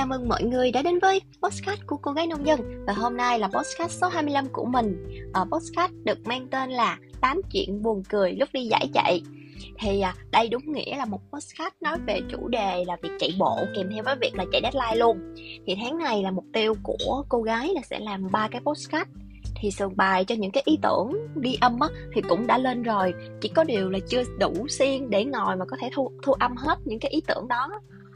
chào mừng mọi người đã đến với podcast của cô gái nông dân. Và hôm nay là podcast số 25 của mình. Ở Podcast được mang tên là 8 chuyện buồn cười lúc đi giải chạy. Thì à, đây đúng nghĩa là một podcast nói về chủ đề là việc chạy bộ kèm theo với việc là chạy deadline luôn. Thì tháng này là mục tiêu của cô gái là sẽ làm ba cái podcast. Thì sườn bài cho những cái ý tưởng đi âm á thì cũng đã lên rồi. Chỉ có điều là chưa đủ xiên để ngồi mà có thể thu thu âm hết những cái ý tưởng đó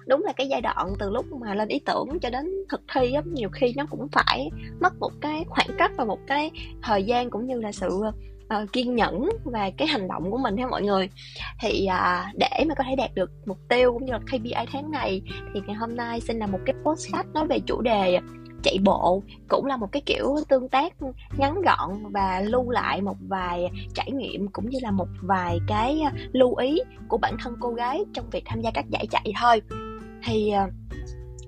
đúng là cái giai đoạn từ lúc mà lên ý tưởng cho đến thực thi á nhiều khi nó cũng phải mất một cái khoảng cách và một cái thời gian cũng như là sự uh, kiên nhẫn và cái hành động của mình theo mọi người. Thì uh, để mà có thể đạt được mục tiêu cũng như là KPI tháng này thì ngày hôm nay xin là một cái postcard nói về chủ đề chạy bộ cũng là một cái kiểu tương tác ngắn gọn và lưu lại một vài trải nghiệm cũng như là một vài cái lưu ý của bản thân cô gái trong việc tham gia các giải chạy thôi thì ờ,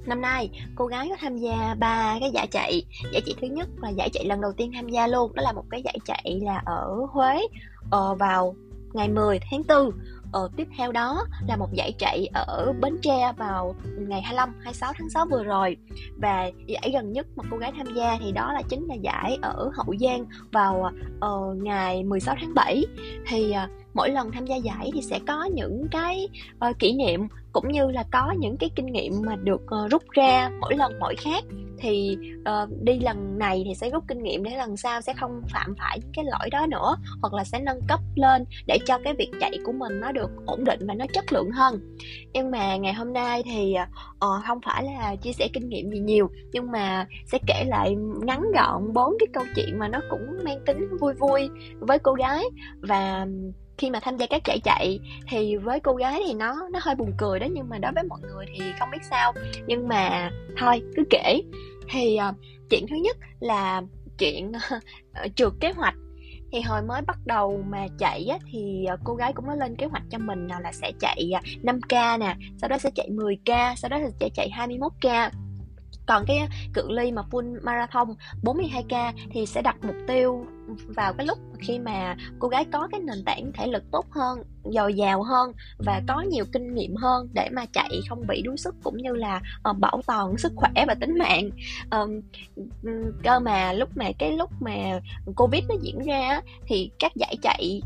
năm nay cô gái có tham gia ba cái giải chạy. Giải chạy thứ nhất là giải chạy lần đầu tiên tham gia luôn. Đó là một cái giải chạy là ở Huế ờ, vào ngày 10 tháng 4 Ờ, tiếp theo đó là một giải chạy ở Bến Tre vào ngày 25, 26 tháng 6 vừa rồi. Và giải gần nhất mà cô gái tham gia thì đó là chính là giải ở Hậu Giang vào uh, ngày 16 tháng 7 Thì uh, mỗi lần tham gia giải thì sẽ có những cái uh, kỷ niệm cũng như là có những cái kinh nghiệm mà được uh, rút ra mỗi lần mỗi khác. Thì uh, đi lần này thì sẽ rút kinh nghiệm để lần sau sẽ không phạm phải những cái lỗi đó nữa hoặc là sẽ nâng cấp lên để cho cái việc chạy của mình nó được ổn định và nó chất lượng hơn. Nhưng mà ngày hôm nay thì uh, không phải là chia sẻ kinh nghiệm gì nhiều nhưng mà sẽ kể lại ngắn gọn bốn cái câu chuyện mà nó cũng mang tính vui vui với cô gái. Và khi mà tham gia các chạy chạy thì với cô gái thì nó nó hơi buồn cười đó nhưng mà đối với mọi người thì không biết sao. Nhưng mà thôi cứ kể. Thì uh, chuyện thứ nhất là chuyện uh, trượt kế hoạch. Thì hồi mới bắt đầu mà chạy á, thì ờ, cô gái cũng có lên kế hoạch cho mình nào là sẽ chạy 5k nè sau đó sẽ chạy 10k sau đó sẽ chạy 21k còn cái cự ly mà full marathon 42k thì sẽ đặt mục tiêu vào cái lúc khi mà cô gái có cái nền tảng thể lực tốt hơn dồi dào hơn và có nhiều kinh nghiệm hơn để mà chạy không bị đuối sức cũng như là uh, bảo toàn sức khỏe và tính mạng. Um, cơ mà lúc mà cái lúc mà covid nó diễn ra thì các giải chạy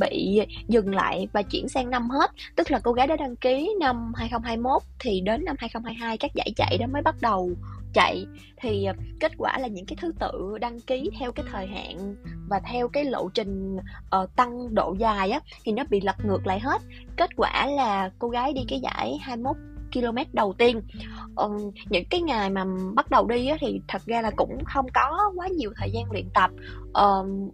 bị dừng lại và chuyển sang năm hết. Tức là cô gái đã đăng ký năm 2021 thì đến năm 2022 các giải chạy đó mới bắt đầu chạy thì ờ, kết quả là những cái thứ tự đăng ký theo cái thời hạn và theo cái lộ trình uh, tăng độ dài á thì nó bị lật ngược lại hết. Kết quả là cô gái đi cái giải 21 km đầu tiên. Ừ, những cái ngày mà bắt đầu đi á, thì thật ra là cũng không có quá nhiều thời gian luyện tập. Um,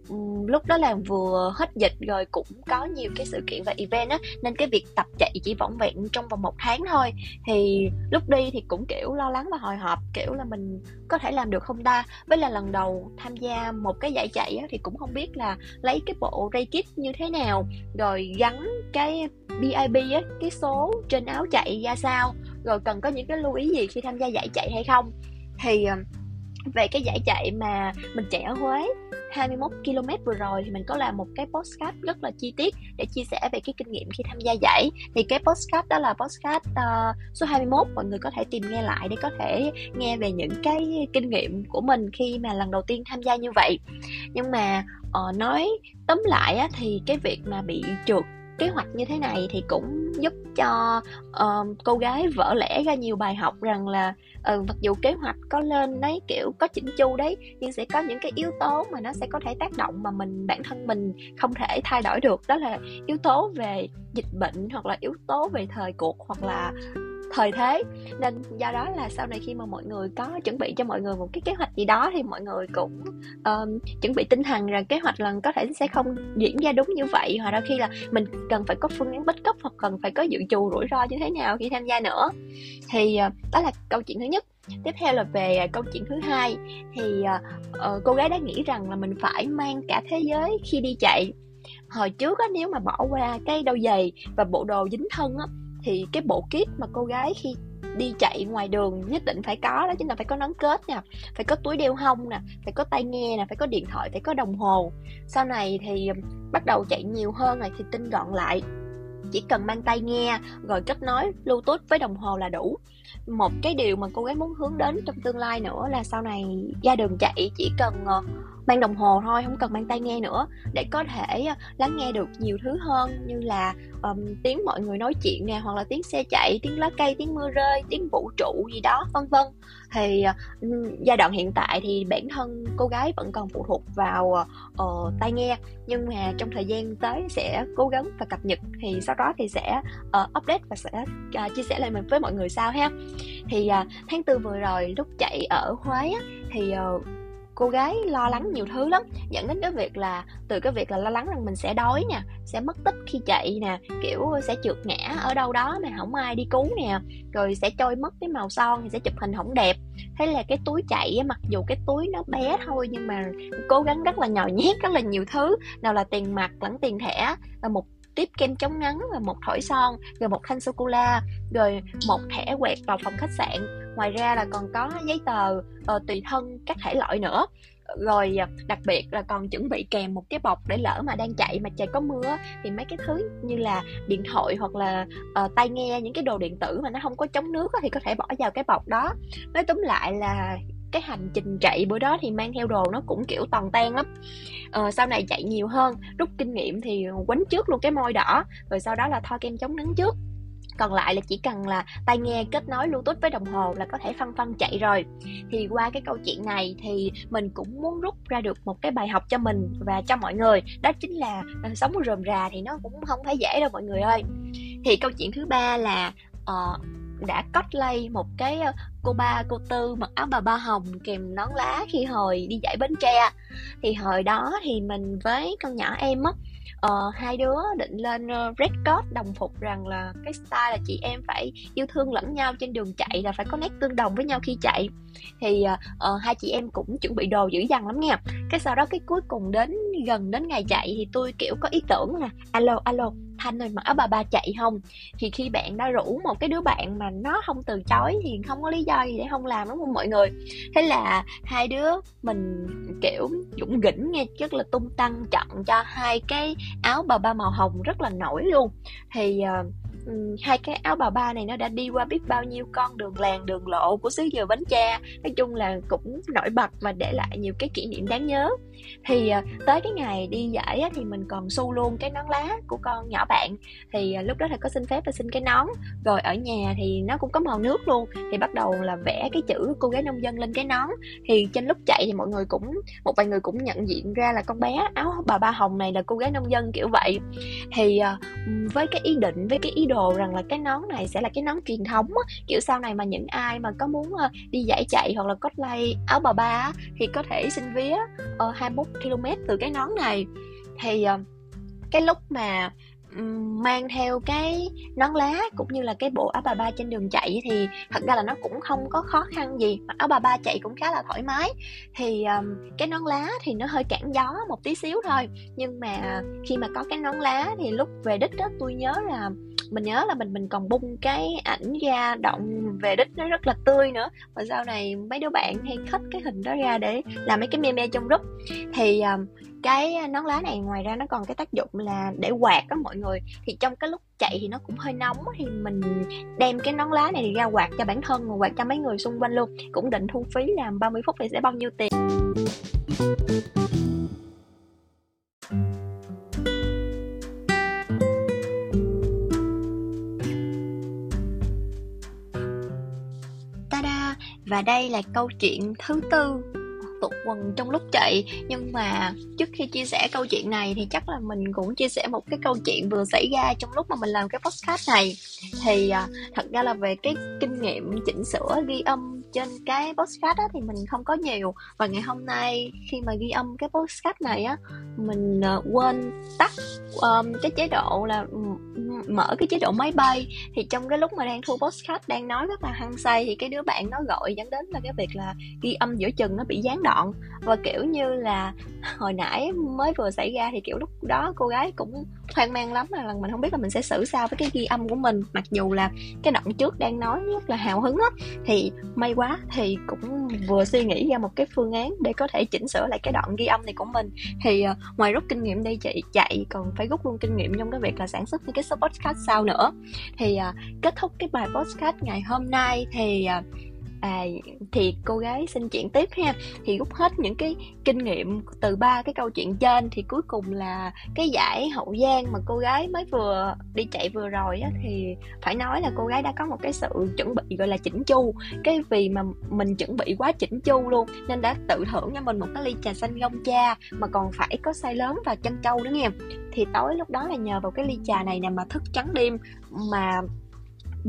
lúc đó là vừa hết dịch rồi cũng có nhiều cái sự kiện và event á nên cái việc tập chạy chỉ vỏn vẹn trong vòng một tháng thôi. Thì lúc đi thì cũng kiểu lo lắng và hồi hộp kiểu là mình có thể làm được không ta? Với là lần đầu tham gia một cái giải chạy á, thì cũng không biết là lấy cái bộ ray kit như thế nào. Rồi gắn cái BIB á cái số trên áo chạy ra sao? Rồi cần có những cái lưu ý gì khi tham gia giải chạy hay không? Thì ờ, về cái giải chạy mà mình chạy ở Huế 21 km vừa rồi thì mình có làm một cái postcard rất là chi tiết để chia sẻ về cái kinh nghiệm khi tham gia giải. Thì cái postcard đó là postcard uh, số 21 mọi người có thể tìm nghe lại để có thể nghe về những cái kinh nghiệm của mình khi mà lần đầu tiên tham gia như vậy. Nhưng mà uh, nói tóm lại á, thì cái việc mà bị trượt kế hoạch như thế này thì cũng giúp cho uh, cô gái vỡ lẽ ra nhiều bài học rằng là uh, mặc dù kế hoạch có lên đấy kiểu có chỉnh chu đấy nhưng sẽ có những cái yếu tố mà nó sẽ có thể tác động mà mình bản thân mình không thể thay đổi được. Đó là yếu tố về dịch bệnh hoặc là yếu tố về thời cuộc hoặc là thời thế. Nên do đó là sau này khi mà mọi người có chuẩn bị cho mọi người một cái kế hoạch gì đó thì mọi người cũng um, chuẩn bị tinh thần rằng kế hoạch lần có thể sẽ không diễn ra đúng như vậy. Hoặc đôi khi là mình cần phải có phương án backup hoặc cần phải có dự trù rủi ro như thế nào khi tham gia nữa. Thì uh, đó là câu chuyện thứ nhất. Tiếp theo là về ờ, câu chuyện thứ hai. Thì uh, cô gái đã nghĩ rằng là mình phải mang cả thế giới khi đi chạy. Hồi trước á, nếu mà bỏ qua cái đôi giày và bộ đồ dính thân á thì cái bộ kit mà cô gái khi đi chạy ngoài đường nhất định phải có đó chính là phải có nón kết nè, phải có túi đeo hông nè, phải có tai nghe nè, phải có điện thoại, phải có đồng hồ. Sau này thì bắt đầu chạy nhiều hơn rồi thì tinh gọn lại chỉ cần mang tai nghe rồi kết nối bluetooth với đồng hồ là đủ. Một cái điều mà cô gái muốn hướng đến trong tương lai nữa là sau này ra đường chạy chỉ cần ờ, mang đồng hồ thôi không cần mang tai nghe nữa để có thể ờ, lắng nghe được nhiều thứ hơn như là um, tiếng mọi người nói chuyện nè hoặc là tiếng xe chạy tiếng lá cây tiếng mưa rơi tiếng vũ trụ gì đó vân vân thì ờ, giai đoạn hiện tại thì bản thân cô gái vẫn còn phụ thuộc vào uh, tai nghe nhưng mà trong thời gian tới sẽ cố gắng và cập nhật thì sau đó thì sẽ uh, update và sẽ uh, chia sẻ lại mình với mọi người sau ha. Thì uh, tháng tư vừa rồi lúc chạy ở Huế á, thì uh, cô gái lo lắng nhiều thứ lắm. Dẫn đến cái việc là, từ cái việc là lo lắng rằng mình sẽ đói nè, sẽ mất tích khi chạy nè, kiểu, sẽ trượt ngã ở đâu đó mà không ai đi cứu nè, rồi sẽ trôi mất cái màu son thì sẽ chụp hình không đẹp. Thế là cái túi chạy mặc dù cái túi nó bé thôi nhưng mà cố gắng rất là nhồi nhét rất là nhiều thứ, nào là tiền mặt lẫn tiền thẻ là một tiếp kem chống nắng, và một thỏi son, rồi một thanh sô cô la rồi một thẻ quẹt vào phòng khách sạn ngoài ra là còn có giấy tờ uh, tùy thân các thể loại nữa. Rồi à, đặc biệt là còn chuẩn bị kèm một cái bọc để lỡ mà đang chạy mà trời có mưa thì mấy cái thứ như là điện thoại hoặc là uh, tai nghe những cái đồ điện tử mà nó không có chống nước thì có thể bỏ vào cái bọc đó. Nói túm lại là cái hành trình chạy bữa đó thì mang theo đồ nó cũng kiểu toàn tan lắm. Ờ, sau này chạy nhiều hơn rút kinh nghiệm thì quánh trước luôn cái môi đỏ rồi sau đó là thoa kem chống nắng trước còn lại là chỉ cần là tai nghe kết nối bluetooth với đồng hồ là có thể phân phân chạy rồi. Thì qua cái câu chuyện này thì mình cũng muốn rút ra được một cái bài học cho mình và cho mọi người. Đó chính là ờ, sống rườm rà thì nó cũng không phải dễ đâu mọi người ơi. Thì câu chuyện thứ ba là uh, đã cosplay một cái ờ, cô ba cô tư mặc áo bà ba hồng kèm nón lá khi hồi đi dạy bến tre. Thì hồi đó thì mình với con nhỏ em á uh, hai đứa định lên uh, red code đồng phục rằng là cái style là chị em phải yêu thương lẫn nhau trên đường chạy là phải có nét tương đồng với nhau khi chạy. Thì uh, hai chị em cũng chuẩn bị đồ dữ dằn lắm nha. Cái sau đó cái cuối cùng đến gần đến ngày chạy thì tôi kiểu có ý tưởng là alo alo thanh ơi mặc áo bà ba chạy không? Thì khi bạn đã rủ một cái đứa bạn mà nó không từ chối thì không có lý do gì để không làm đúng không mọi người? Thế là hai đứa mình kiểu dũng gỉnh nghe rất là tung tăng chọn cho hai cái áo bà ba màu hồng rất là nổi luôn. Thì uh, Ừ, hai cái áo bà ba này nó đã đi qua biết bao nhiêu con đường làng đường lộ của xứ giờ bánh cha nói chung là cũng nổi bật và để lại nhiều cái kỷ niệm đáng nhớ. Thì uh, tới cái ngày đi giải á, thì mình còn su luôn cái nón lá của con nhỏ bạn. Thì uh, lúc đó là có xin phép và xin cái nón. Rồi ở nhà thì nó cũng có màu nước luôn. Thì bắt đầu là vẽ cái chữ cô gái nông dân lên cái nón. Thì trên lúc chạy thì mọi người cũng một vài người cũng nhận diện ra là con bé áo bà ba hồng này là cô gái nông dân kiểu vậy. Thì uh, với cái ý định với cái ý đồ rằng là cái nón này sẽ là cái nón truyền thống á, kiểu sau này mà những ai mà có muốn uh, đi giải chạy hoặc là cosplay áo bà ba thì có thể xin vía ờ, uh, 21 km từ cái nón này. Thì uh, cái lúc mà mang theo cái nón lá cũng như là cái bộ áo bà ba trên đường chạy thì thật ra là nó cũng không có khó khăn gì mà áo bà ba chạy cũng khá là thoải mái. Thì um, cái nón lá thì nó hơi cản gió một tí xíu thôi nhưng mà khi mà có cái nón lá thì lúc về đích đó tôi nhớ là mình nhớ là mình mình còn bung cái ảnh ra động về đích nó rất là tươi nữa. Và sau này mấy đứa bạn hay khích cái hình đó ra để làm mấy cái meme trong group. Thì um, cái nón lá này ngoài ra nó còn cái tác dụng là để quạt đó mọi người. Thì trong cái lúc chạy thì nó cũng hơi nóng thì mình đem cái nón lá này ra quạt cho bản thân và quạt cho mấy người xung quanh luôn. Cũng định thu phí làm 30 phút thì sẽ bao nhiêu tiền? Và đây là câu chuyện thứ tư tụt quần trong lúc chạy. Nhưng mà trước khi chia sẻ câu chuyện này thì chắc là mình cũng chia sẻ một cái câu chuyện vừa xảy ra trong lúc mà mình làm cái podcast này. Thì à, thật ra là về cái kinh nghiệm chỉnh sửa ghi âm trên cái podcast á thì mình không có nhiều. Và ngày hôm nay khi mà ghi âm cái podcast này á mình à, quên tắt um, cái chế độ là mở cái chế độ máy bay. Thì trong cái lúc mà đang thu podcast đang nói rất là hăng say, thì cái đứa bạn nó gọi dẫn đến là cái việc là ghi âm giữa chừng nó bị gián đoạn. Và kiểu như là hồi nãy mới vừa xảy ra thì kiểu lúc đó cô gái cũng hoang mang lắm là mình không biết là mình sẽ xử sao với cái ghi âm của mình. Mặc dù là cái đoạn trước đang nói rất là hào hứng á thì may quá thì cũng vừa suy nghĩ ra một cái phương án để có thể chỉnh sửa lại cái đoạn ghi âm này của mình. Thì ờ, ngoài rút kinh nghiệm đây chị, chạy còn phải rút luôn kinh nghiệm trong cái việc là sản xuất những cái số podcast sau nữa. Thì uh, kết thúc cái bài podcast ngày hôm nay thì uh, à thì cô gái xin chuyện tiếp ha. Thì rút hết những cái kinh nghiệm từ ba cái câu chuyện trên thì cuối cùng là cái giải hậu giang mà cô gái mới vừa đi chạy vừa rồi á, thì phải nói là cô gái đã có một cái sự chuẩn bị, gọi là chỉnh chu. Cái vì mà mình chuẩn bị quá chỉnh chu luôn, nên đã tự thưởng cho mình một cái ly trà xanh gông cha mà còn phải có say lớn và chân trâu nữa nghe. Thì tối lúc đó là nhờ vào cái ly trà này nè mà thức trắng đêm mà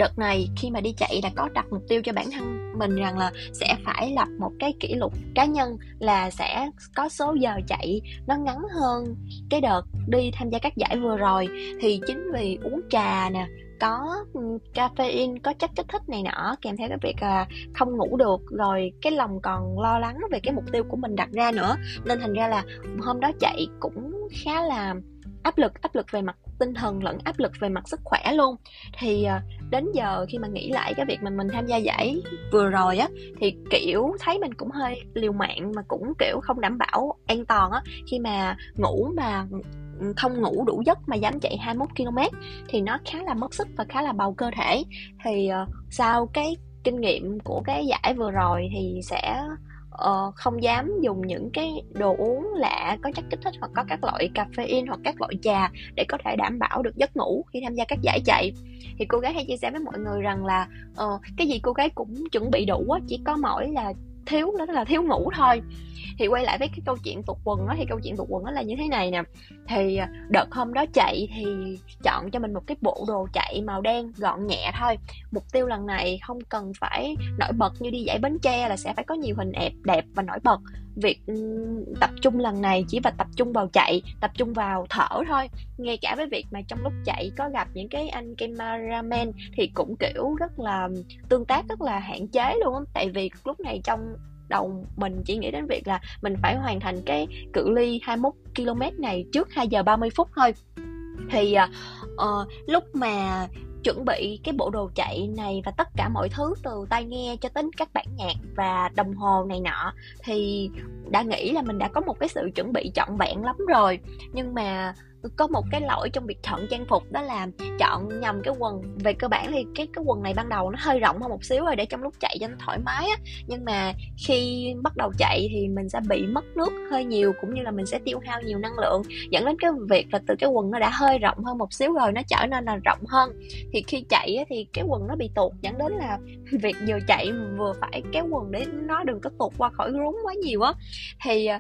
đợt này khi mà đi chạy là có đặt mục tiêu cho bản thân mình rằng là sẽ phải lập một cái kỷ lục cá nhân là sẽ có số giờ chạy nó ngắn hơn cái đợt đi tham gia các giải vừa rồi. Thì chính vì uống trà nè, có ừ, caffeine, có chất kích thích này nọ kèm theo cái việc là không ngủ được, rồi cái lòng còn lo lắng về cái mục tiêu của mình đặt ra nữa. Nên thành ra là hôm đó chạy cũng khá là áp lực áp lực về mặt tinh thần lẫn áp lực về mặt sức khỏe luôn. Thì ờ, đến giờ khi mà nghĩ lại cái việc mà mình tham gia giải vừa rồi á thì kiểu thấy mình cũng hơi liều mạng mà cũng kiểu không đảm bảo an toàn á. Khi mà ngủ mà ừ, không ngủ đủ giấc mà dám chạy 21 km thì nó khá là mất sức và khá là bầu cơ thể. Thì uh, sau cái kinh nghiệm của cái giải vừa rồi thì sẽ uh, không dám dùng những cái đồ uống lạ có chất kích thích hoặc có các loại caffeine hoặc các loại trà để có thể đảm bảo được giấc ngủ khi tham gia các giải chạy. Thì cô gái hay chia sẻ với mọi người rằng là uh, cái gì cô gái cũng chuẩn bị đủ á chỉ có mỗi là thiếu đó là thiếu ngủ thôi. Thì quay lại với cái câu chuyện tụt quần đó thì câu chuyện tụt quần đó là như thế này nè. Thì à, đợt hôm đó chạy thì chọn cho mình một cái bộ đồ chạy màu đen gọn nhẹ thôi. Mục tiêu lần này không cần phải nổi bật như đi giải bến tre là sẽ phải có nhiều hình đẹp đẹp và nổi bật việc ừ, tập trung lần này chỉ là tập trung vào chạy tập trung vào thở thôi. Ngay cả với việc mà trong lúc chạy có gặp những cái anh cameraman thì cũng kiểu rất là tương tác rất là hạn chế luôn tại vì lúc này trong đầu mình chỉ nghĩ đến việc là mình phải hoàn thành cái cự ly 21 km này trước 2 giờ 30 phút thôi. Thì uh, lúc mà chuẩn bị cái bộ đồ chạy này và tất cả mọi thứ từ tai nghe cho đến các bản nhạc và đồng hồ này nọ, thì đã nghĩ là mình đã có một cái sự chuẩn bị trọn vẹn lắm rồi. Nhưng mà có một cái lỗi trong việc chọn trang phục đó là chọn nhầm cái quần. Về cơ bản thì cái cái quần này ban đầu nó hơi rộng hơn một xíu rồi để trong lúc chạy cho nó thoải mái á. Nhưng mà khi bắt đầu chạy thì mình sẽ bị mất nước hơi nhiều cũng như là mình sẽ tiêu hao nhiều năng lượng. Dẫn đến cái việc là từ cái quần nó đã hơi rộng hơn một xíu rồi nó trở nên là rộng hơn. Thì khi chạy á, thì cái quần nó bị tuột dẫn đến là việc vừa chạy vừa phải kéo quần để nó đừng có tuột qua khỏi rốn quá nhiều á. Thì ờ,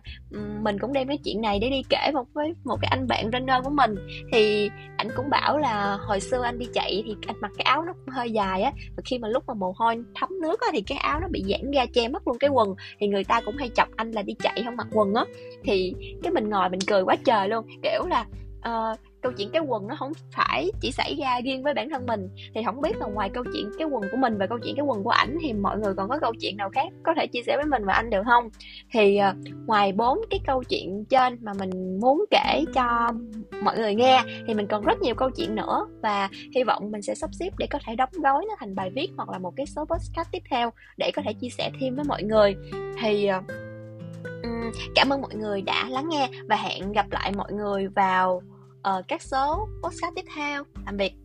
mình cũng đem cái chuyện này để đi kể một với một cái anh bạn runner của mình. Thì anh cũng bảo là hồi xưa anh đi chạy thì anh mặc cái áo nó cũng hơi dài á và khi mà lúc mà mồ hôi thấm nước á thì cái áo nó bị giãn ra che mất luôn cái quần. Thì người ta cũng hay chọc anh là đi chạy không mặc quần á. Thì cái mình ngồi mình cười quá trời luôn kiểu là uh, câu chuyện cái quần nó không phải chỉ xảy ra riêng với bản thân mình. Thì không biết là ngoài câu chuyện cái quần của mình và câu chuyện cái quần của ảnh thì mọi người còn có câu chuyện nào khác có thể chia sẻ với mình và anh được không? Thì ờ, ngoài bốn cái câu chuyện trên mà mình muốn kể cho mọi người nghe thì mình còn rất nhiều câu chuyện nữa và hy vọng mình sẽ sắp xếp để có thể đóng gói nó thành bài viết hoặc là một cái số podcast tiếp theo để có thể chia sẻ thêm với mọi người. Thì ờ, cảm ơn mọi người đã lắng nghe và hẹn gặp lại mọi người vào uh, các số podcast tiếp theo. Tạm biệt.